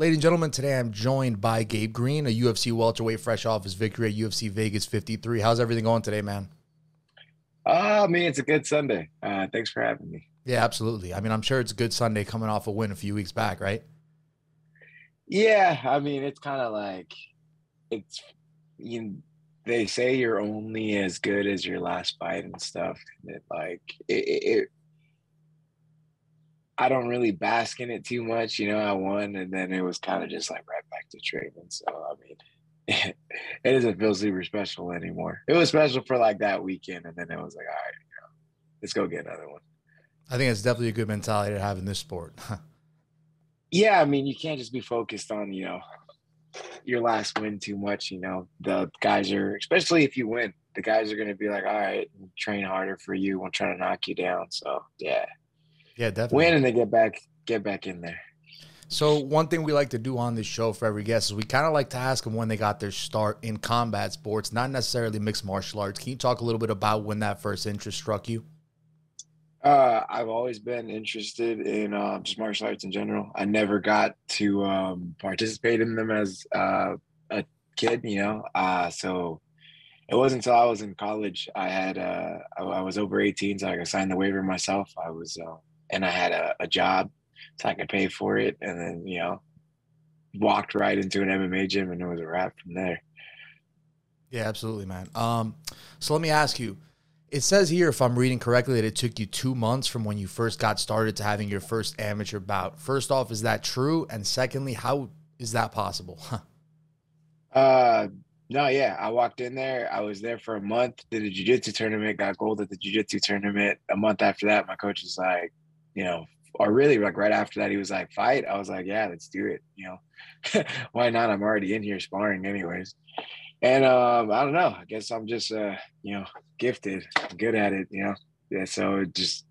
Ladies and gentlemen, today I'm joined by Gabe Green, a UFC welterweight fresh off his victory at UFC Vegas 53. How's everything going today, man? Oh, man, it's a good Sunday. Uh, thanks for having me. Yeah, absolutely. I mean, I'm sure it's a good Sunday coming off a win a few weeks back, right? Yeah, I mean, it's kind of like it's you. Know, They say you're only as good as your last fight and stuff. It, like it, it, I don't really bask in it too much. You know, I won, and then it was kind of just like right back to training. So I mean, it, it doesn't feel super special anymore. It was special for like that weekend, and then it was like, all right, you know, let's go get another one. I think it's definitely a good mentality to have in this sport. yeah, I mean, you can't just be focused on you know your last win too much. You know, the guys are, especially if you win, the guys are going to be like, all right, train harder for you. We'll try to knock you down. So yeah. Yeah, definitely. Win and then get back, get back in there. So one thing we like to do on this show for every guest is we kind of like to ask them when they got their start in combat sports, not necessarily mixed martial arts. Can you talk a little bit about when that first interest struck you? Uh, I've always been interested in uh, just martial arts in general. I never got to um, participate in them as uh, a kid, you know. Uh, so it wasn't until I was in college I had uh, I, I was over 18, so I could sign the waiver myself. I was uh, and I had a, a job so I could pay for it. And then, you know, walked right into an MMA gym and it was a wrap from there. Yeah, absolutely, man. Um, so let me ask you. It says here, if I'm reading correctly, that it took you two months from when you first got started to having your first amateur bout. First off, is that true? And secondly, how is that possible? uh, no, yeah. I walked in there. I was there for a month, did a jiu-jitsu tournament, got gold at the jiu-jitsu tournament. A month after that, my coach was like, you know, or really like right after that, he was like, fight. I was like, yeah, let's do it. You know, why not? I'm already in here sparring anyways. And um, I don't know. I guess I'm just uh, you know, gifted, good at it, you know. Yeah, so it just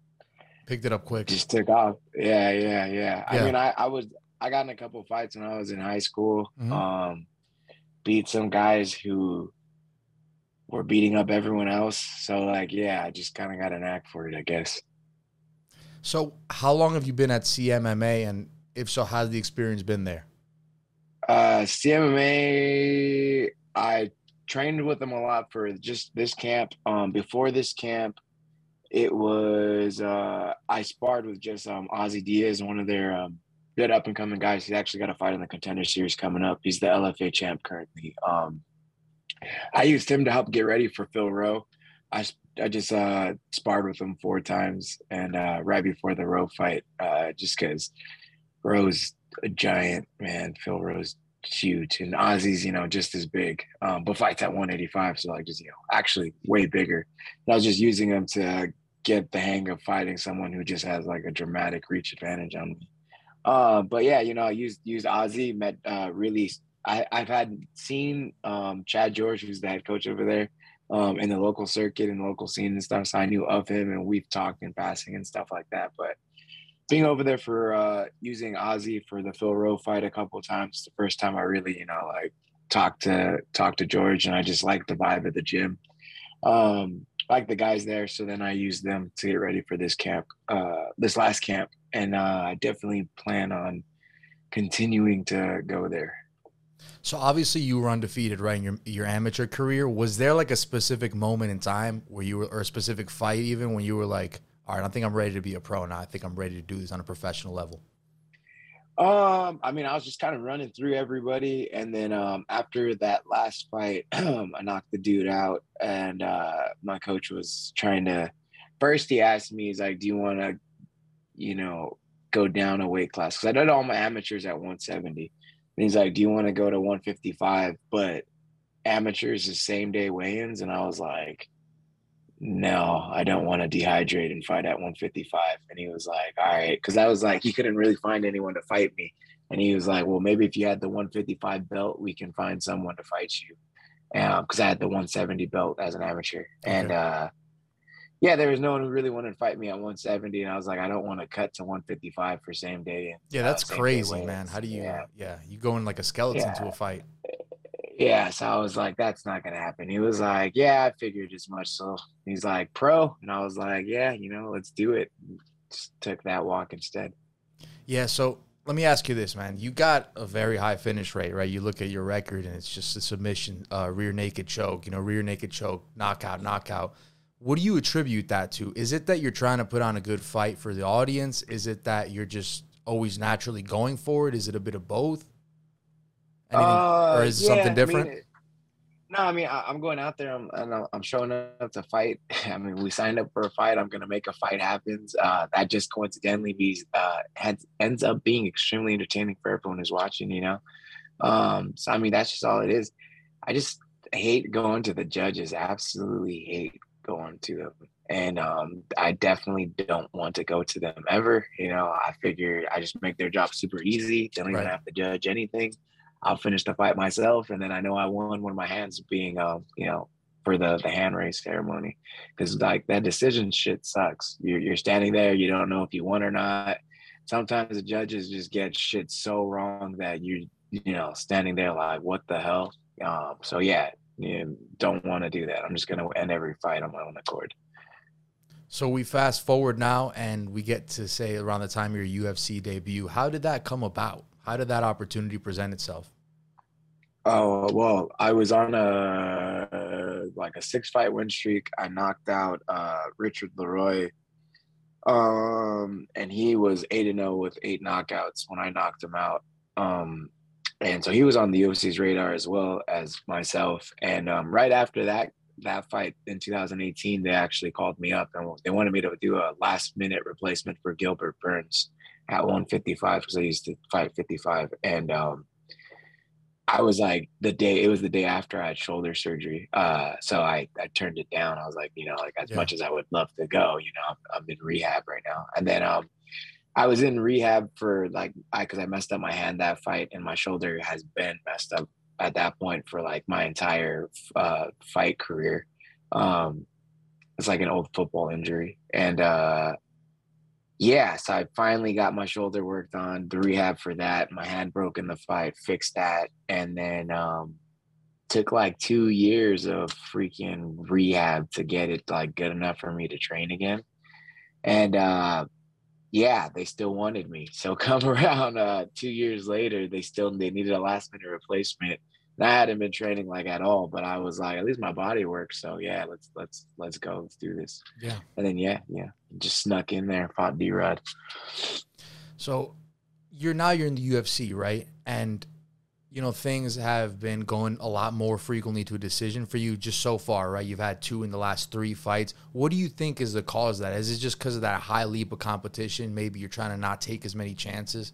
picked it up quick. Just took off. Yeah, yeah, yeah. yeah. I mean, I, I was I got in a couple fights when I was in high school. Mm-hmm. Um, beat some guys who were beating up everyone else. So like, yeah, I just kind of got an knack for it, I guess. So, how long have you been at CMMA, and if so, how's the experience been there? Uh, CMMA, I trained with them a lot for just this camp. Um, before this camp, it was uh, I sparred with just um, Ozzy Diaz, one of their um, good up and coming guys. He's actually got a fight in the contender series coming up. He's the LFA champ currently. Um, I used him to help get ready for Phil Rowe. I I just uh, sparred with him four times, and uh, right before the Rowe fight, uh, just because Rowe's a giant man, Phil Rowe's huge, and Ozzy's you know just as big, um, but fights at 185, so like just you know actually way bigger. And I was just using him to get the hang of fighting someone who just has like a dramatic reach advantage on me. Uh, but yeah, you know, I used used Ozzy, met uh, really. I, I've had seen um, Chad George, who's the head coach over there um, in the local circuit and local scene and stuff. So I knew of him and we've talked in passing and stuff like that. But being over there for uh, using Ozzy for the Phil Rowe fight a couple times, the first time I really, you know, like talked to talked to George and I just liked the vibe of the gym. Um, like the guys there. So then I used them to get ready for this camp, uh, this last camp. And uh, I definitely plan on continuing to go there. So obviously you were undefeated, right? In your your amateur career, was there like a specific moment in time where you were, or a specific fight even when you were like, all right, I think I'm ready to be a pro now. I think I'm ready to do this on a professional level. Um, I mean, I was just kind of running through everybody, and then um, after that last fight, I knocked the dude out, and uh, my coach was trying to. First, he asked me, "He's like, do you want to, you know, go down a weight class?" Because I did all my amateurs at 170. And he's like, Do you want to go to 155? But amateurs is same day weigh ins. And I was like, No, I don't want to dehydrate and fight at 155. And he was like, All right. Cause I was like, he couldn't really find anyone to fight me. And he was like, Well, maybe if you had the 155 belt, we can find someone to fight you. Because um, I had the 170 belt as an amateur. Okay. And uh, yeah, there was no one who really wanted to fight me at 170, and I was like, I don't want to cut to 155 for same day. And, yeah, that's uh, crazy, man. How do you? Yeah. yeah, you go in like a skeleton yeah. to a fight. Yeah, so I was like, that's not gonna happen. He was like, yeah, I figured as much. So he's like, pro, and I was like, yeah, you know, let's do it. Just took that walk instead. Yeah, so let me ask you this, man. You got a very high finish rate, right? You look at your record and it's just a submission, uh, rear naked choke, you know, rear naked choke, knockout, knockout. What do you attribute that to? Is it that you're trying to put on a good fight for the audience? Is it that you're just always naturally going for it? Is it a bit of both? Anything, Uh, or is it yeah, something I different? mean, no, I mean I, I'm going out there. I'm and I'm I'm showing up to fight. I mean, we signed up for a fight. I'm gonna make a fight happen. Uh, that just coincidentally be uh, ends up being extremely entertaining for everyone who's watching. You know, um, so I mean that's just all it is. I just hate going to the judges. Absolutely hate going to them. And um, I definitely don't want to go to them ever. You know, I figure I just make their job super easy. They don't even have to judge anything. I'll finish the fight myself, and then I know I won one of my hands being, um, you know, for the the hand raise ceremony, because like that decision shit sucks. You're you're standing there, you don't know if you won or not. Sometimes the judges just get shit so wrong that you you know standing there like what the hell. Um, so yeah, you don't want to do that. I'm just gonna end every fight on my own accord. So we fast forward now and we get to say around the time of your UFC debut. How did that come about? How did that opportunity present itself? Oh well, I was on a like a six fight win streak. I knocked out uh Richard Leroy. Um and he was 8 and 0 with eight knockouts when I knocked him out. Um and so he was on the UFC's radar as well as myself. And um right after that that fight in 2018, they actually called me up and they wanted me to do a last minute replacement for Gilbert Burns at 155 because I used to fight 55. And um I was like the day it was the day after I had shoulder surgery. Uh, so I, I turned it down. I was like, you know, like as Yeah. much as I would love to go, you know, I'm, I'm in rehab right now. And then um, I was in rehab for like I because I messed up my hand that fight, and my shoulder has been messed up at that point for like my entire uh, fight career. Um, it's like an old football injury, and uh, yeah, so I finally got my shoulder worked on, the rehab for that. My hand broke in the fight, fixed that, and then um took like two years of freaking rehab to get it like good enough for me to train again. And uh yeah, they still wanted me. So come around uh two years later, they still they needed a last minute replacement. And I hadn't been training like at all, but I was like, at least my body works. So yeah, let's let's let's go. Let's do this. Yeah. And then yeah, yeah, just snuck in there, fought D Rod. So you're now you're in the UFC, right? And you know things have been going a lot more frequently to a decision for you just so far, right? You've had two in the last three fights. What do you think is the cause of that? Is it just because of that high leap of competition? Maybe you're trying to not take as many chances.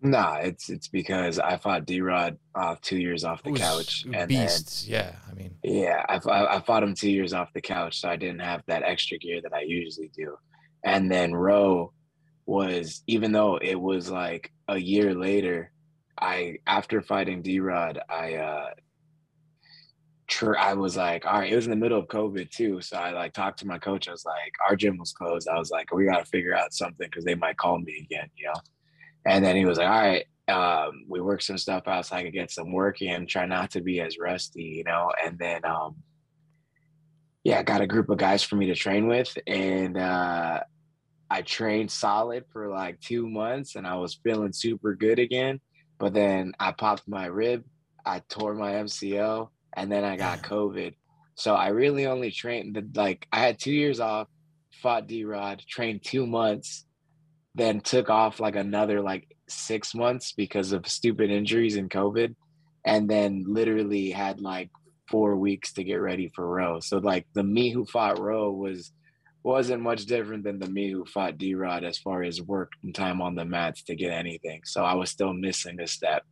Nah, it's it's because I fought D Rod off uh, two years off the couch, and then, beasts, yeah. I mean, yeah, I, I I fought him two years off the couch, so I didn't have that extra gear that I usually do. And then Rowe was, even though it was like a year later, I after fighting D Rod, I uh, tr- I was like, all right, it was in the middle of COVID too, so I like talked to my coach. I was like, our gym was closed. I was like, we got to figure out something because they might call me again, you know. And then he was like, all right, um, we work some stuff out so I could get some work in, try not to be as rusty, you know. And then, um, yeah, I got a group of guys for me to train with. And uh, I trained solid for like two months and I was feeling super good again. But then I popped my rib, I tore my MCL, and then I got COVID. So I really only trained the, like, I had two years off, fought D Rod, trained two months then took off like another like six months because of stupid injuries and COVID, and then literally had like four weeks to get ready for Rowe. So like the me who fought Rowe was wasn't much different than the me who fought D Rod as far as work and time on the mats to get anything. So I was still missing a step.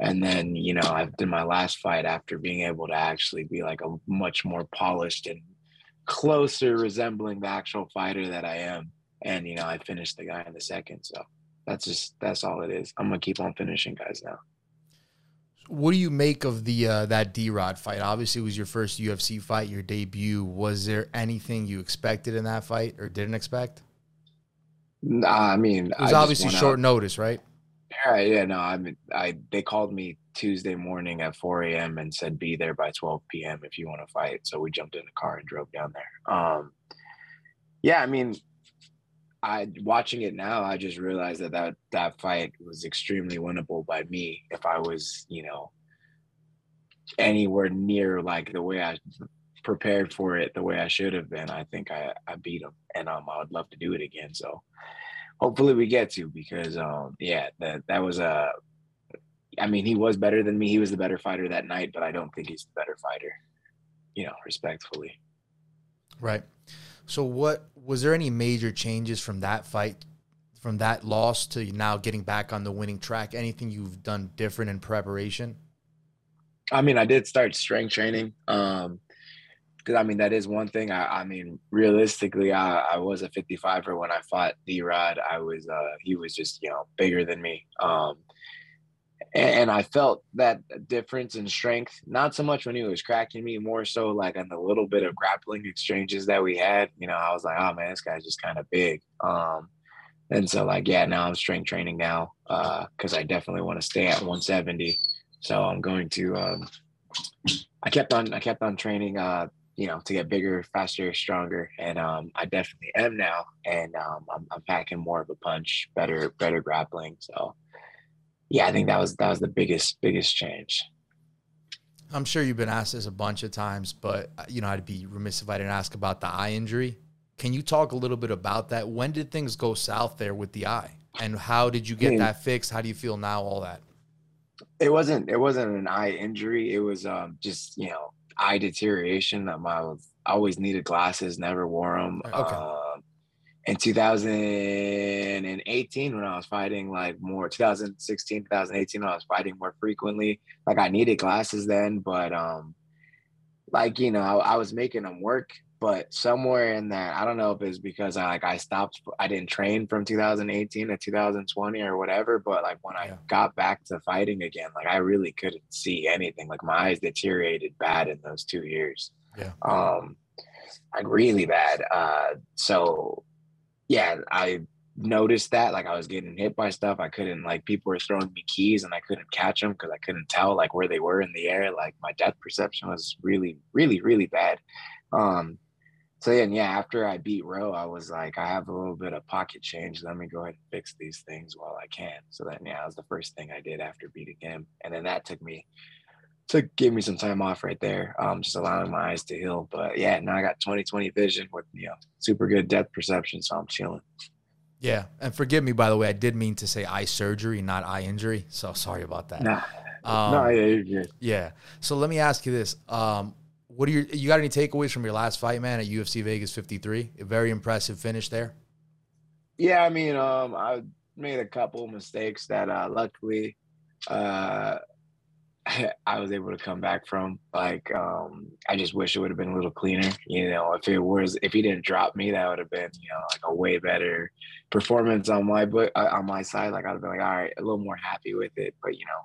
And then, you know, I did my last fight after being able to actually be like a much more polished and closer resembling the actual fighter that I am and you know I finished the guy in the second. So that's just that's all it is. I'm gonna keep on finishing guys now. What do you make of the uh, that D Rod fight? Obviously, it was your first UFC fight, your debut. Was there anything you expected in that fight or didn't expect? Nah, I mean, It was obviously short notice, right? Yeah, yeah, no, I mean, I they called me Tuesday morning at 4 a.m. and said be there by 12 p.m. if you want to fight. So we jumped in the car and drove down there. Um, yeah, I mean, I watching it now, I just realized that that that fight was extremely winnable by me if I was, you know, anywhere near like the way I prepared for it, the way I should have been. I think I I beat him, and um, I would love to do it again. So hopefully we get to because um, yeah, that that was a. I mean, he was better than me. He was the better fighter that night, but I don't think he's the better fighter. You know, respectfully. Right. So, what was there any major changes from that fight, from that loss to now getting back on the winning track? Anything you've done different in preparation? I mean, I did start strength training. Um, because I mean that is one thing. I, I mean, realistically, I, I was a 55er when I fought D Rod. I was uh he was just you know bigger than me. Um, and I felt that difference in strength, not so much when he was cracking me, more so like on the little bit of grappling exchanges that we had. You know, I was like, oh man, this guy's just kind of big. Um, and so like, yeah, now I'm strength training now because uh, I definitely want to stay at 170. So I'm going to. Um, I kept on. I kept on training. Uh, you know, to get bigger, faster, stronger, and um, I definitely am now. And um, I'm, I'm packing more of a punch, better, better grappling. So yeah, I think that was that was the biggest biggest change. I'm sure you've been asked this a bunch of times, but you know, I'd be remiss if I didn't ask about the eye injury. Can you talk a little bit about that? When did things go south there with the eye, and how did you get I mean, that fixed? How do you feel now? All that. It wasn't. It wasn't an eye injury. It was um, just you know eye deterioration. Um, I was always needed glasses, never wore them. Okay. Uh, in 2018 when I was fighting like more 2016 2018 when I was fighting more frequently. Like I needed glasses then but um like you know I, I, was making them work but somewhere in that I don't know if it's because I like I stopped I didn't train from 2018 to 2020 or whatever but like when yeah. I got back to fighting again like I really couldn't see anything. Like my eyes deteriorated bad in those 2 years. Yeah. Um like really bad. Uh so yeah, I noticed that like I was getting hit by stuff. I couldn't like people were throwing me keys and I couldn't catch them because I couldn't tell like where they were in the air. Like my depth perception was really, really, really bad. Um, so then yeah, after I beat Rowe, I was like, I have a little bit of pocket change. Let me go ahead and fix these things while I can. So then yeah, that was the first thing I did after beating him. And then that took me took give me some time off right there, um, just allowing my eyes to heal. But yeah, now I got 20/20 vision with you know super good depth perception, so I'm chilling. Yeah, and forgive me by the way, I did mean to say eye surgery, not eye injury. So sorry about that. Nah, um, no, yeah. Yeah. So let me ask you this: um, What are your you got any takeaways from your last fight, man, at UFC Vegas 53? A very impressive finish there. Yeah, I mean, um, I made a couple mistakes that uh, luckily uh, I was able to come back from. Like, um, I just wish it would have been a little cleaner. You know, if it was, if he didn't drop me, that would have been, you know, like a way better performance on my but uh, on my side. Like, I'd have been like, all right, a little more happy with it. But you know,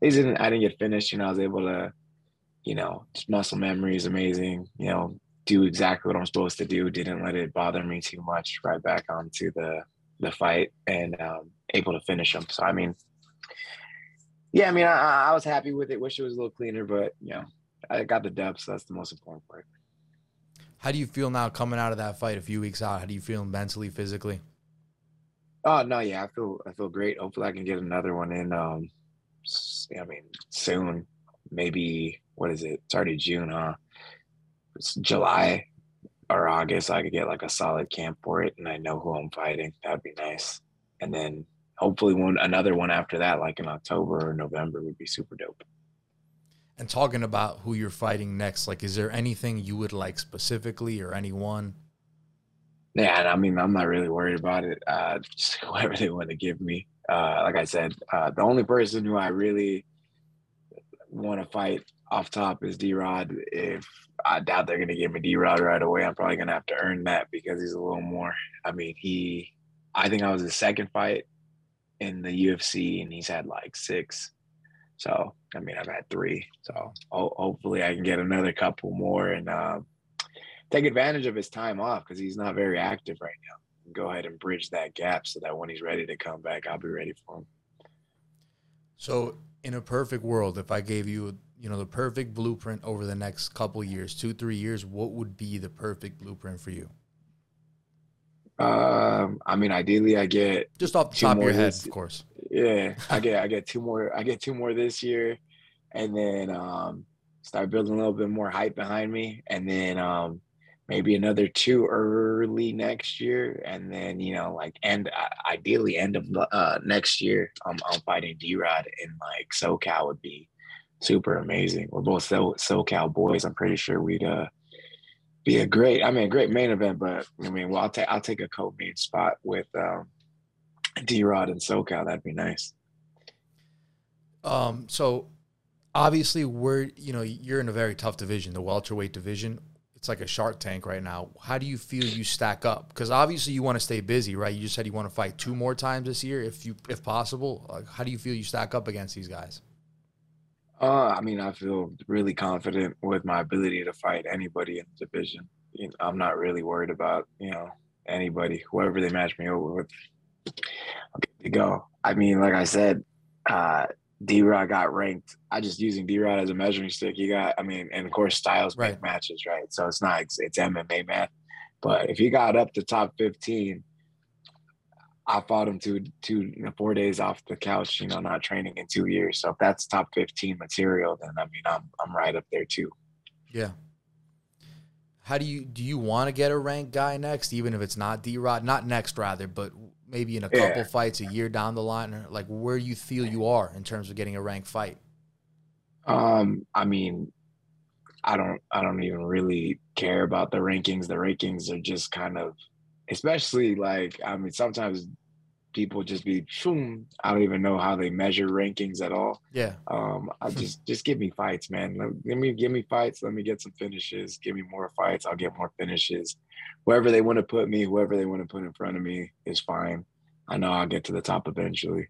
they didn't. I didn't get finished. You know, I was able to, you know, muscle memory is amazing. You know, do exactly what I'm supposed to do. Didn't let it bother me too much. Right back onto the the fight and um, able to finish them. So I mean yeah, I mean, I, I was happy with it. Wish it was a little cleaner, but you know, I got the depth, so that's the most important part. How do you feel now coming out of that fight a few weeks out? How do you feel mentally, physically? Oh no, yeah, I feel I feel great. Hopefully, I can get another one in. Um, I mean, soon. Maybe what is it? It's already June, huh? It's July or August. I could get like a solid camp for it, and I know who I'm fighting. That'd be nice. And then hopefully one another one after that, like in October or November, would be super dope. And talking about who you're fighting next, like, is there anything you would like specifically, or anyone? Yeah, I mean, I'm not really worried about it. Uh, just whoever they want to give me. Uh, like I said, uh, the only person who I really want to fight off top is D Rod. If I doubt they're going to give me D Rod right away, I'm probably going to have to earn that because he's a little more. I mean, he, I think I was his second fight in the UFC, and he's had like six. So I mean, I've had three. So ho- hopefully, I can get another couple more and uh, take advantage of his time off because he's not very active right now. Go ahead and bridge that gap so that when he's ready to come back, I'll be ready for him. So, in a perfect world, if I gave you, you know, the perfect blueprint over the next couple years, two, three years, what would be the perfect blueprint for you? Um, I mean, ideally, I get just off the top of your head, of course. Yeah, I get I get two more. I get two more this year, and then um, start building a little bit more hype behind me, and then um, maybe another two early next year, and then you know, like end uh, ideally end of uh, next year, I'm I'm fighting D Rod in like SoCal would be super amazing. We're both so SoCal boys. I'm pretty sure we'd uh be a great, I mean, a great main event. But I mean, well, I'll take I'll take a co-main spot with um, D Rod and SoCal. That'd be nice. Um. So obviously, we're you know you're in a very tough division, the welterweight division. It's like a Shark Tank right now. How do you feel you stack up? Because obviously you want to stay busy, right? You just said you want to fight two more times this year, if you if possible. Like, how do you feel you stack up against these guys? Uh, I mean, I feel really confident with my ability to fight anybody in the division. You know, I'm not really worried about you know anybody, whoever they match me over with. I'm good to go. I mean, like I said, uh, D Rod got ranked. I just using D Rod as a measuring stick. You got, I mean, and of course styles right. make matches, right? So it's not it's, it's MMA math. But if he got up to top 15, I fought him two, two, you know, four days off the couch, you know, not training in two years. So if that's top 15 material, then I mean, I'm, I'm right up there too. Yeah. How do you, do you want to get a ranked guy next, even if it's not D Rod, not next rather, but maybe in a couple yeah. fights a year down the line, or like where you feel you are in terms of getting a ranked fight? Um, I mean, I don't, I don't even really care about the rankings. The rankings are just kind of, especially like I mean sometimes people just be shoom. I don't even know how they measure rankings at all. Yeah. Um, I just just give me fights, man. Let, let me give me fights. Let me get some finishes. Give me more fights. I'll get more finishes. Wherever they want to put me, whoever they want to put in front of me is fine. I know I'll get to the top eventually.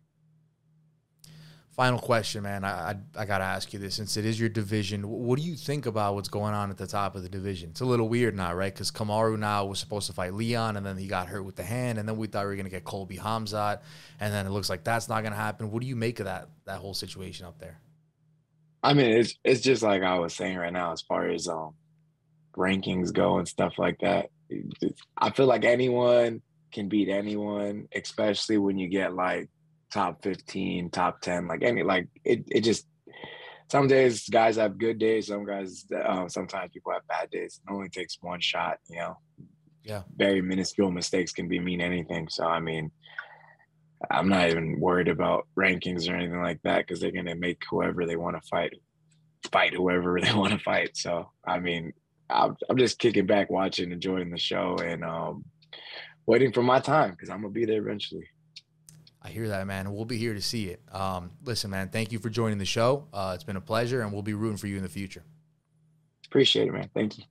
Final question, man. I, I, I got to ask you this since it is your division. What do you think about what's going on at the top of the division? It's a little weird now, right? Because Kamaru now was supposed to fight Leon, and then he got hurt with the hand, and then we thought we were going to get Colby Khamzat, and then it looks like that's not going to happen. What do you make of that that whole situation up there? I mean, it's it's just like I was saying right now, as far as um rankings go and stuff like that. I feel like anyone can beat anyone, especially when you get like top 15, top 10, like any, like it, it just, some days guys have good days. Some guys, um, sometimes people have bad days. It only takes one shot, you know? Yeah. Very minuscule mistakes can be mean anything. So, I mean, I'm not even worried about rankings or anything like that because they're going to make whoever they want to fight, fight whoever they want to fight. So, I mean, I'm, I'm just kicking back, watching, enjoying the show, and um, waiting for my time because I'm going to be there eventually. I hear that, man. We'll be here to see it. Um, listen, man, thank you for joining the show. Uh, it's been a pleasure, and we'll be rooting for you in the future. Appreciate it, man. Thank you.